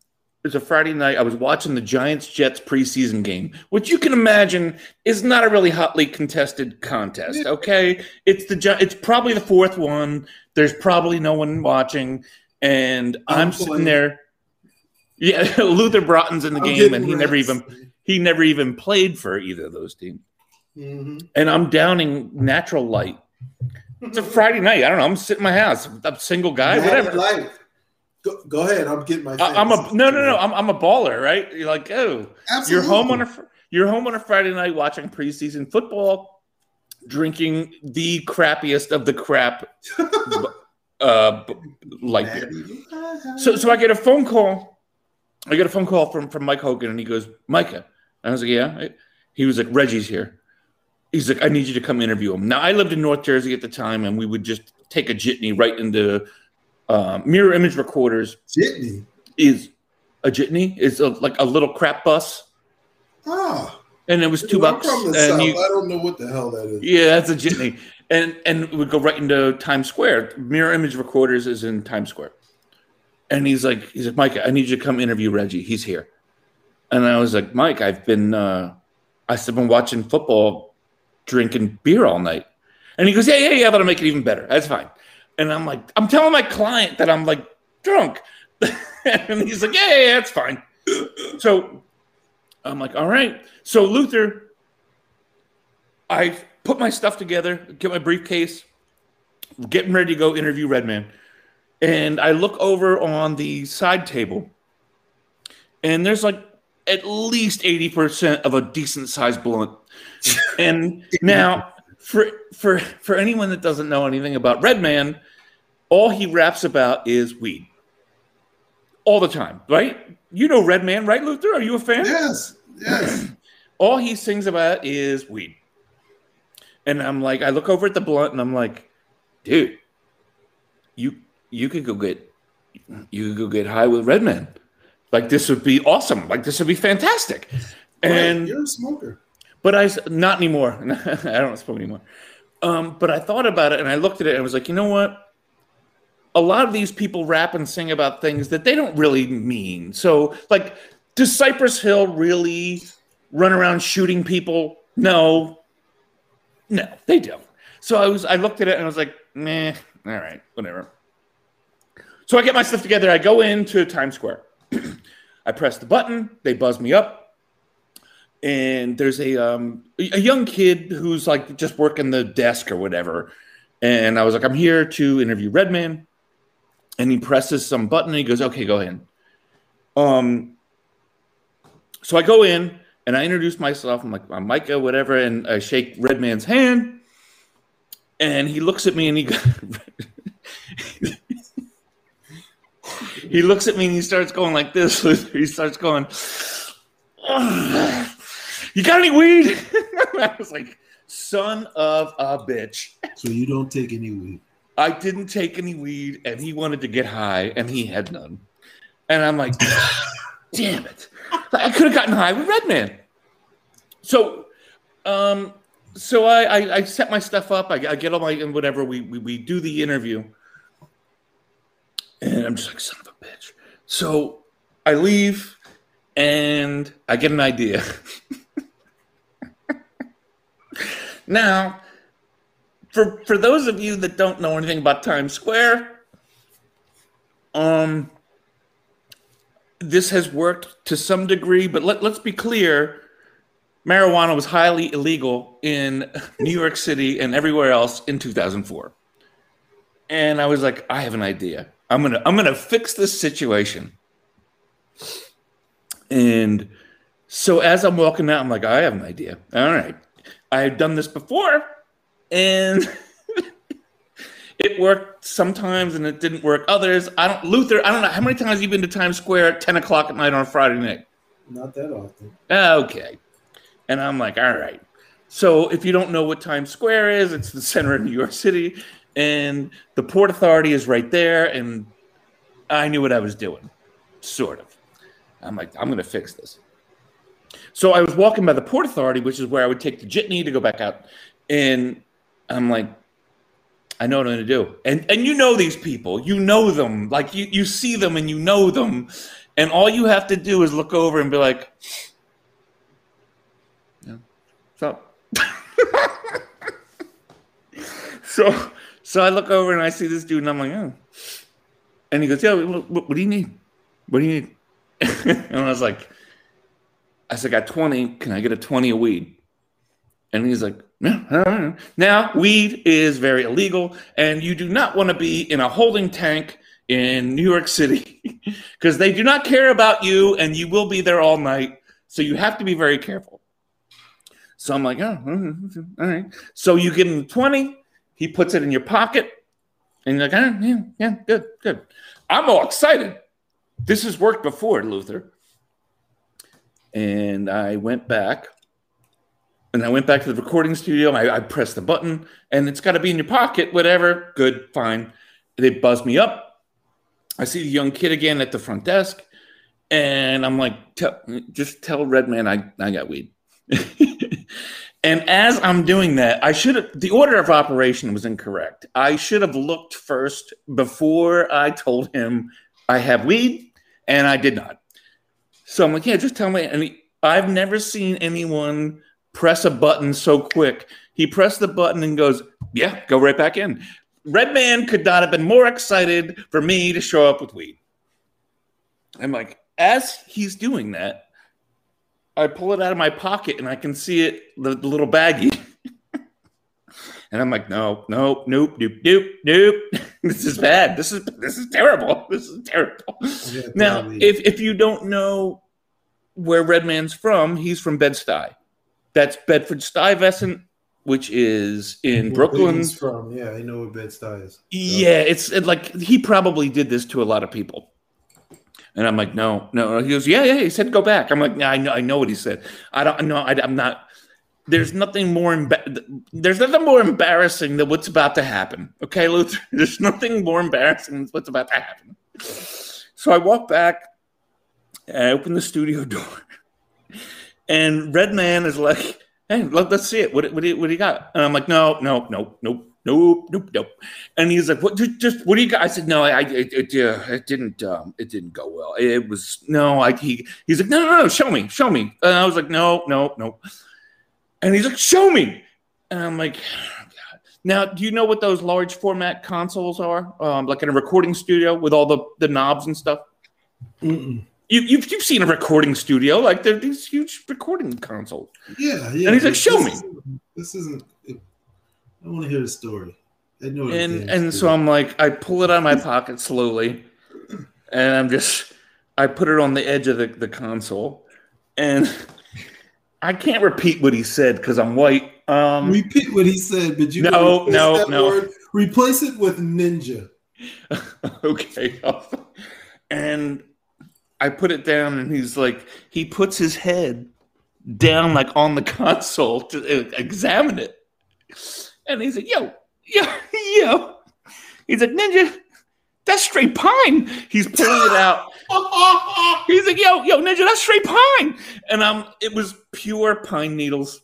it was a Friday night. I was watching the Giants Jets preseason game, which you can imagine is not a really hotly contested contest. Okay, it's the it's probably the fourth one. There's probably no one watching, and I'm, I'm sitting there. Yeah, Luther Broughton's in the I'm game, and he rest. never even he never even played for either of those teams. Mm-hmm. And I'm downing natural light it's a Friday night. I don't know. I'm sitting in my house. I'm a single guy. whatever. Life. Go, go ahead. I'm getting my. I, I'm a no, no, no. I'm, I'm a baller, right? You're like, oh, Absolutely. you're home on a you're home on a Friday night watching preseason football, drinking the crappiest of the crap, uh, light beer. So, so I get a phone call. I get a phone call from from Mike Hogan, and he goes, "Micah." I was like, "Yeah." He was like, "Reggie's here." He's like, "I need you to come interview him." Now, I lived in North Jersey at the time, and we would just take a jitney right into uh, mirror image recorders. Jitney. Is a jitney is a, like a little crap bus, Ah, and it was two bucks. and south. you- I don't know what the hell that is. yeah, that's a jitney. And and we go right into Times Square. Mirror image recorders is in Times Square. And he's like, he's like, Mike, I need you to come interview Reggie. He's here. And I was like, Mike, I've been uh I've been watching football, drinking beer all night. And he goes, Yeah, yeah, yeah, that'll make it even better. That's fine. And I'm like, I'm telling my client that I'm like drunk. and he's like, Yeah, yeah, yeah, that's fine. So I'm like, all right. So Luther, I put my stuff together, get my briefcase, getting ready to go interview Redman. And I look over on the side table, and there's like at least 80% of a decent sized blunt. and now for for for anyone that doesn't know anything about Redman, all he raps about is weed. All the time, right? You know Redman, right, Luther? Are you a fan? Yes, yes. all he sings about is weed. And I'm like, I look over at the blunt and I'm like, dude, you you could go get you could go get high with Redman. Like this would be awesome. Like this would be fantastic. And you're a smoker. but I not anymore. I don't smoke anymore. Um, but I thought about it and I looked at it and I was like, you know what? A lot of these people rap and sing about things that they don't really mean. So, like, does Cypress Hill really run around shooting people? No, no, they don't. So I was, I looked at it and I was like, meh, all right, whatever. So I get my stuff together. I go into Times Square. I press the button. They buzz me up. And there's a um a young kid who's like just working the desk or whatever. And i was like i'm here to interview redman. And he presses some button and he goes okay go ahead. Um so i go in and i introduce myself. I'm like i'm micah whatever. And i shake redman's hand. And he looks at me and he goes he looks at me and he starts going like this he starts going you got any weed? I was like, son of a bitch. So you don't take any weed. I didn't take any weed and he wanted to get high and he had none. And I'm like, damn it. I could have gotten high with Redman. So, um, so I, I, I set my stuff up. I, I get all my, and whatever, we, we, we do the interview. And I'm just like, son of a bitch. So I leave and I get an idea. now, for for those of you that don't know anything about Times Square, um, this has worked to some degree, but let, let's be clear. Marijuana was highly illegal in New York City and everywhere else in 2004. And I was like, I have an idea. I'm gonna I'm gonna fix this situation. And so as I'm walking out, I'm like, I have an idea. All right. I've done this before and it worked sometimes and it didn't work others. I don't Luther, I don't know how many times you've been to Times Square at 10 o'clock at night on a Friday night. Not that often. Okay. And I'm like, all right. So if you don't know what Times Square is, it's the center of New York City, and the Port Authority is right there. And I knew what I was doing, sort of. I'm like, I'm going to fix this. So I was walking by the Port Authority, which is where I would take the jitney to go back out. And I'm like, I know what I'm going to do. And and you know these people, you know them, like you you see them and you know them, and all you have to do is look over and be like, yeah, what's up? so so I look over and I see this dude and I'm like, oh, and he goes, yeah, what, what, do you need? What do you need? and I was like, I said, I got 20. Can I get a 20 of weed? And he's like, no, no, no, no. Now, weed is very illegal, and you do not want to be in a holding tank in New York City because they do not care about you and you will be there all night. So you have to be very careful. So I'm like, oh, mm-hmm, mm-hmm, all right. So you give him 20, he puts it in your pocket, and you're like, oh, yeah, yeah, good, good. I'm all excited. This has worked before, Luther. And I went back and I went back to the recording studio. I, I pressed the button, and it's got to be in your pocket, whatever. Good, fine. They buzz me up. I see the young kid again at the front desk, and I'm like, just tell Redman I, I got weed. and as I'm doing that, I should have, the order of operation was incorrect. I should have looked first before I told him I have weed, and I did not. So I'm like, yeah, just tell me. And he, I've never seen anyone press a button so quick. He pressed the button and goes, yeah, go right back in. Redman could not have been more excited for me to show up with weed. I'm like, as he's doing that, I pull it out of my pocket and I can see it, the, the little baggie. and I'm like, no, no, nope, nope, nope, nope. this is bad. This is this is terrible. This is terrible. Yeah, now, if if you don't know where Redman's from, he's from Bed Stuy. That's Bedford Stuyvesant, which is in where Brooklyn. from yeah, I know where Bed Stuy is. Yeah, it's it, like he probably did this to a lot of people. And I'm like, no, no. He goes, yeah, yeah. He said, go back. I'm like, yeah, I know, I know what he said. I don't know. I, am not. There's nothing more. Emba- there's nothing more embarrassing than what's about to happen. Okay, Luther. There's nothing more embarrassing than what's about to happen. So I walk back. And I open the studio door, and Redman is like, "Hey, let, us see it. What, what, do you, what do you got?" And I'm like, "No, no, no, nope." Nope, nope, nope. And he's like, what? Just, just what do you got? I said, no, I, it, it, uh, it didn't, um, it didn't go well. It was no, I. He, he's like, no, no, no, show me, show me. And I was like, no, no, no. And he's like, show me. And I'm like, now, do you know what those large format consoles are? Um, like in a recording studio with all the the knobs and stuff. Mm-mm. You, you've, you've seen a recording studio, like they're these huge recording consoles. Yeah, yeah. And he's like, show this me. Isn't, this isn't I want to hear the story. I know. And and so I'm like, I pull it out of my pocket slowly, and I'm just, I put it on the edge of the, the console, and I can't repeat what he said because I'm white. Um, repeat what he said, but you no, no, no. Word. Replace it with ninja. okay. And I put it down, and he's like, he puts his head down like on the console to uh, examine it. And he's like, yo, yo, yo. He's like, Ninja, that's straight pine. He's pulling it out. he's like, yo, yo, Ninja, that's straight pine. And um, it was pure pine needles.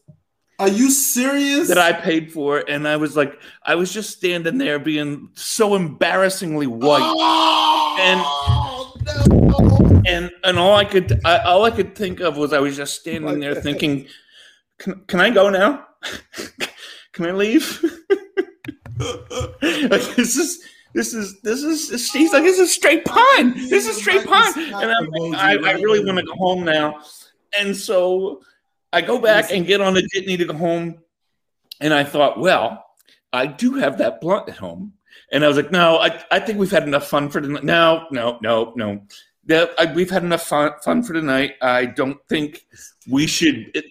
Are you serious? That I paid for, and I was like, I was just standing there being so embarrassingly white, oh, and no. and and all I could, I, all I could think of was I was just standing there thinking, can, can I go now? Can I leave? like this is this is this is she's like this is straight pun. This is a straight pun. And I'm like, I, I really want to go home now. And so I go back and get on the jitney to go home. And I thought, well, I do have that blunt at home. And I was like, no, I, I think we've had enough fun for tonight. No, no, no, no. I, we've had enough fun, fun for tonight. I don't think we should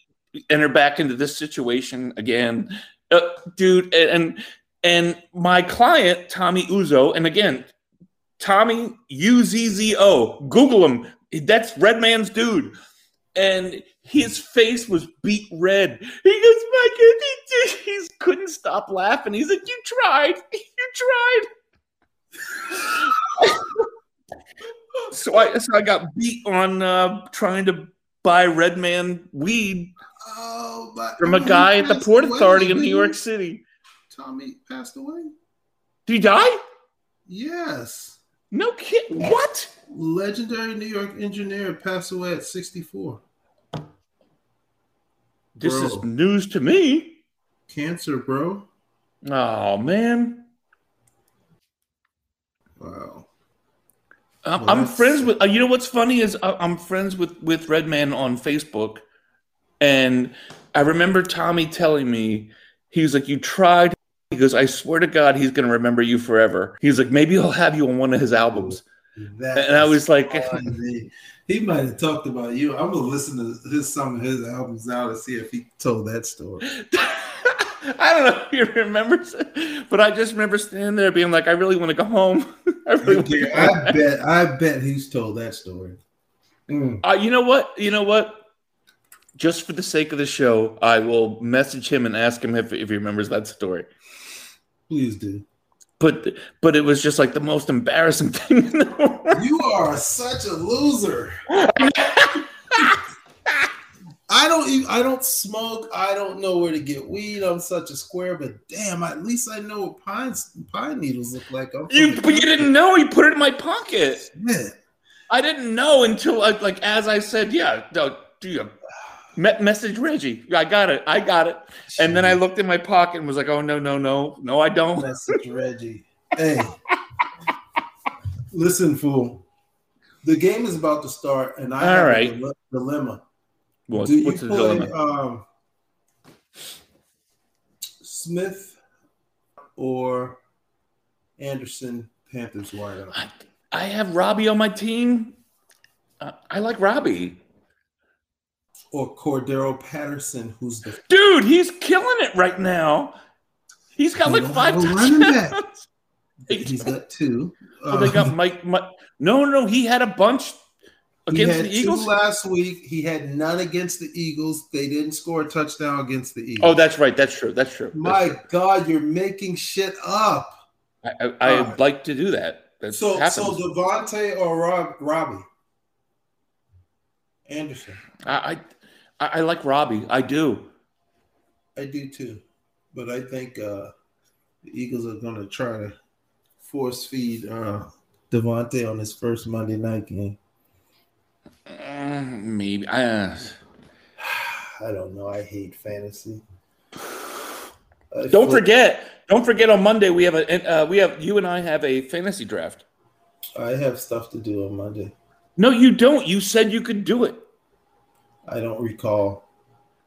enter back into this situation again. Uh, dude, and and my client Tommy Uzzo, and again, Tommy U Z Z O. Google him. That's Redman's dude, and his face was beat red. He goes, "My God, he, he couldn't stop laughing." He's like, "You tried, you tried." so I so I got beat on uh, trying to buy Redman weed Oh, but from a guy at the Port Authority of New York City. Tommy passed away. Did he die? Yes. No kid. What? Legendary New York engineer passed away at 64. This bro. is news to me. Cancer, bro. Oh man. Wow. I'm, I'm friends with. Uh, you know what's funny is uh, I'm friends with with Redman on Facebook, and I remember Tommy telling me, he was like, You tried He goes, I swear to God, he's going to remember you forever. He's like, maybe he'll have you on one of his albums. That And I was like, he might have talked about you. I'm gonna listen to his some of his albums now to see if he told that story. I don't know if he remembers it, but I just remember standing there being like, I really want to go home. I really to go. I bet, I bet he's told that story. Mm. Uh, you know what? You know what? Just for the sake of the show, I will message him and ask him if, if he remembers that story. Please do. But but it was just like the most embarrassing thing in the world. You are such a loser. I don't even, I don't smoke. I don't know where to get weed. I'm such a square, but damn, at least I know what pine pine needles look like. You but you didn't know You put it in my pocket. Yeah. I didn't know until like, like as I said, yeah, you me- message Reggie? I got it, I got it. And then I looked in my pocket and was like, oh no, no, no, no, I don't. message Reggie. Hey, listen, fool. The game is about to start, and I All have right. a dilemma. What's, Do you what's the play dilemma? um, Smith or Anderson Panthers wideout? I, I have Robbie on my team. Uh, I like Robbie, or Cordarrelle Patterson, who's the dude. He's killing it right now. He's got They like five have a running back. touchdowns. he's got two. Oh, they got Um, Mike, Mike. No, no, he had a bunch against the Eagles. last week. He had none against the Eagles. They didn't score a touchdown against the Eagles. Oh, that's right. That's true. That's true. That's my true. God, you're making shit up. I, I, I Alright. like to do that. That So, happens. so DeVonta or Rob, Robbie Anderson, I, I I like Robbie. I do. I do too, but I think uh, the Eagles are going to try to force feed uh, DeVonta on his first Monday night game. Mm, maybe. I, uh, I don't know. I hate fantasy. I don't flip- forget. Don't forget. On Monday we have a. Uh, we have you and I have a fantasy draft. I have stuff to do on Monday. No, you don't. You said you could do it. I don't recall.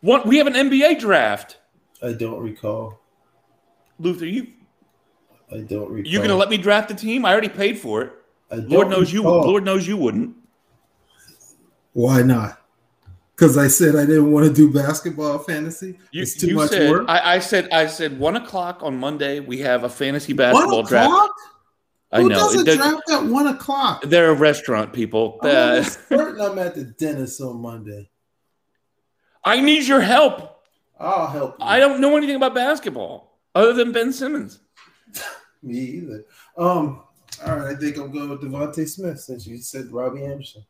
What? We have an NBA draft. I don't recall. Luther, you I don't recall. you gonna let me draft the team? I already paid for it. I don't Lord knows you. Lord knows you wouldn't. Why not? Because I said I didn't want to do basketball fantasy. You, it's too you much said, work. I, I said. I said one o'clock on Monday. We have a fantasy one basketball draft. o'clock? I Who know. does a They're, draft at one o'clock? they're a restaurant people. I'm Uh, certain I'm at the dentist on Monday. I need your help. I'll help you. I don't know anything about basketball other than Ben Simmons. Me either. Um. All right, I think I'm going with DeVonta Smith since you said Robbie Anderson.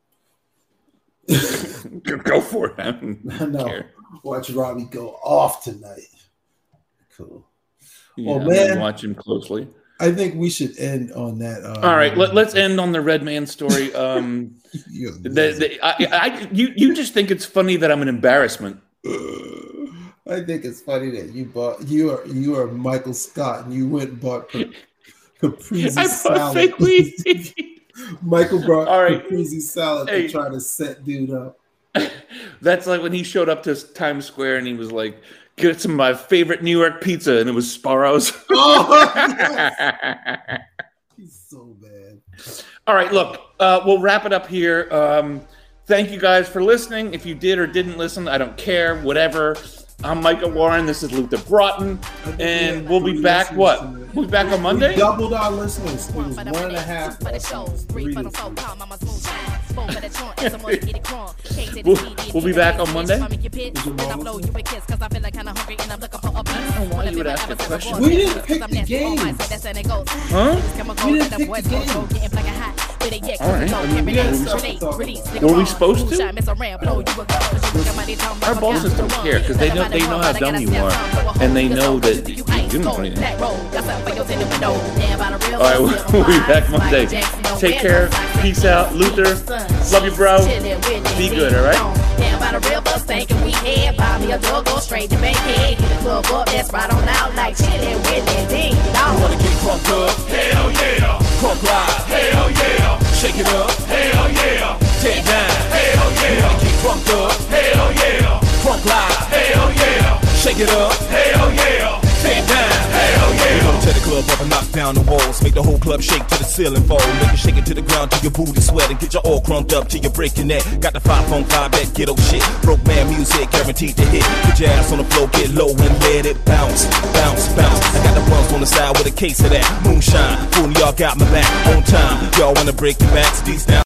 Go for it. I care. watch Robbie go off tonight. Cool. Yeah, Oh, man. watch him closely. I think we should end on that. Uh, All right, let, let's end on the Redman story. Um, the, the, I, I, you, you just think it's funny that I'm an embarrassment. I think it's funny that you bought you are you are Michael Scott and you went and bought Cap- caprese I bought salad. Michael brought All right. caprese salad Hey. to try to set dude up. That's like when he showed up to Times Square and he was like, "Get some of my favorite New York pizza," and it was Sbarro's. Oh, yes. he's so bad. All right, look, uh, we'll wrap it up here. Um, thank you guys for listening. If you did or didn't listen, I don't care. Whatever. I'm Micah Warren. This is Luther Broughton, and we'll be back. What? We'll be back on Monday. We Monday. doubled our listeners. It was one and a half. We'll- we'll be back on Monday. I don't know why you would ask a question. We didn't pick the games. Huh? We didn't pick the games. All right. I mean, we had stuff to talk about. Were we supposed to? Our bosses don't care because they know they know how dumb you are, and they know that you didn't do anything. All right, we'll be back Monday. Take care. Peace out, Luther. Love you, bro. Be good, all right? By the thinking we me a go straight to. Get the club up, that's right on out like with it. Ding. Wanna get crunk up? Hell yeah. Crunk live? Hell yeah. Shake it up? Hell yeah. It down? Hell yeah. Wanna get crunk up? Hell yeah. Crunk live? Hell yeah. Shake it up? Hell yeah. Tear it down? Hell yeah. Tear the club up and knock down the walls. Make the whole club shake to the ceiling fall. Make it shake it to the ground till your booty sweat and get you all crunked up till you break your neck. Got the five on five that ghetto shit. Broke man music guaranteed to hit. Put your ass on the floor, get low and let it bounce, bounce, bounce. I got the bumps on the side with a case of that moonshine. Fooling y'all got my back on time. Y'all wanna break your backs, these down.